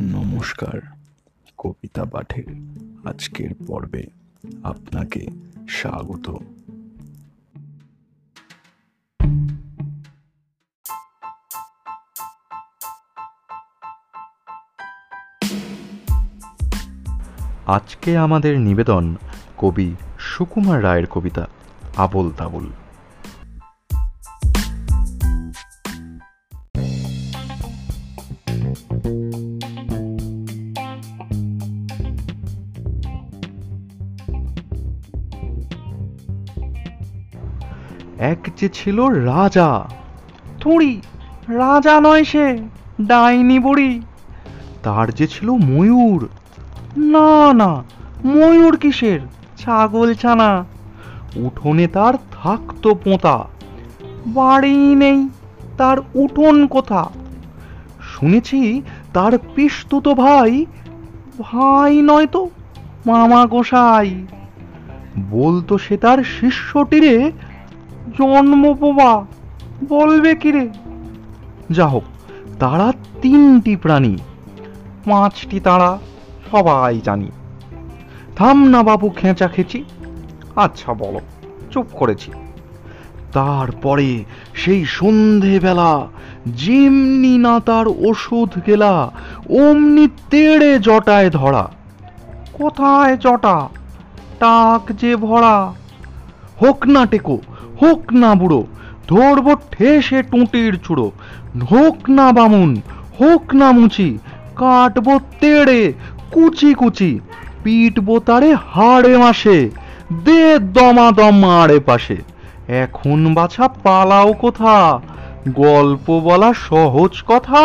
নমস্কার, কবিতা পাঠের আজকের পর্বে আপনাকে স্বাগত। আজকে আমাদের নিবেদন কবি সুকুমার রায়ের কবিতা, আবল তাবল। এক যে ছিল রাজা। থুড়ি, রাজা নয় সে, ডাইনি বুড়ি। তার যে ছিল ময়ূর। না না, ময়ূর কিসের? ছাগল ছানা। উঠোনে তার থাকতো পোঁতা। বাড়ি নেই, তার উঠোন কোথা? শুনেছি তার পিস্তুত ভাই ভাই নয় তো, মামা গোসাই। বলতো সে তার শিষ্যটিরে জন্মপোবা বলবে কিরে? যা হোক তারা তিনটি প্রাণী। পাঁচটি তারা সবাই জানি। থাম না বাবু খেঁচা খেচি আচ্ছা বলো, চুপ করেছি। তারপরে সেই সন্ধেবেলা যেমনি না তার ওষুধ গেলা, অমনি তেড়ে জটায় ধরা। কোথায় জটা? টাক যে ভরা। হোক না টেকো হোক না বুড়ো, ধরবো ঠেসে টুঁটির চুড়ো হোক না বামুন, হোক না মুচি, কাটবো তেড়ে, কুচি কুচি, পিটবো তারে হাড়ে মাসে, দে দমা দম আড়ে পাশে। এখন বাছা পালাও কোথা? গল্প বলা সহজ কথা।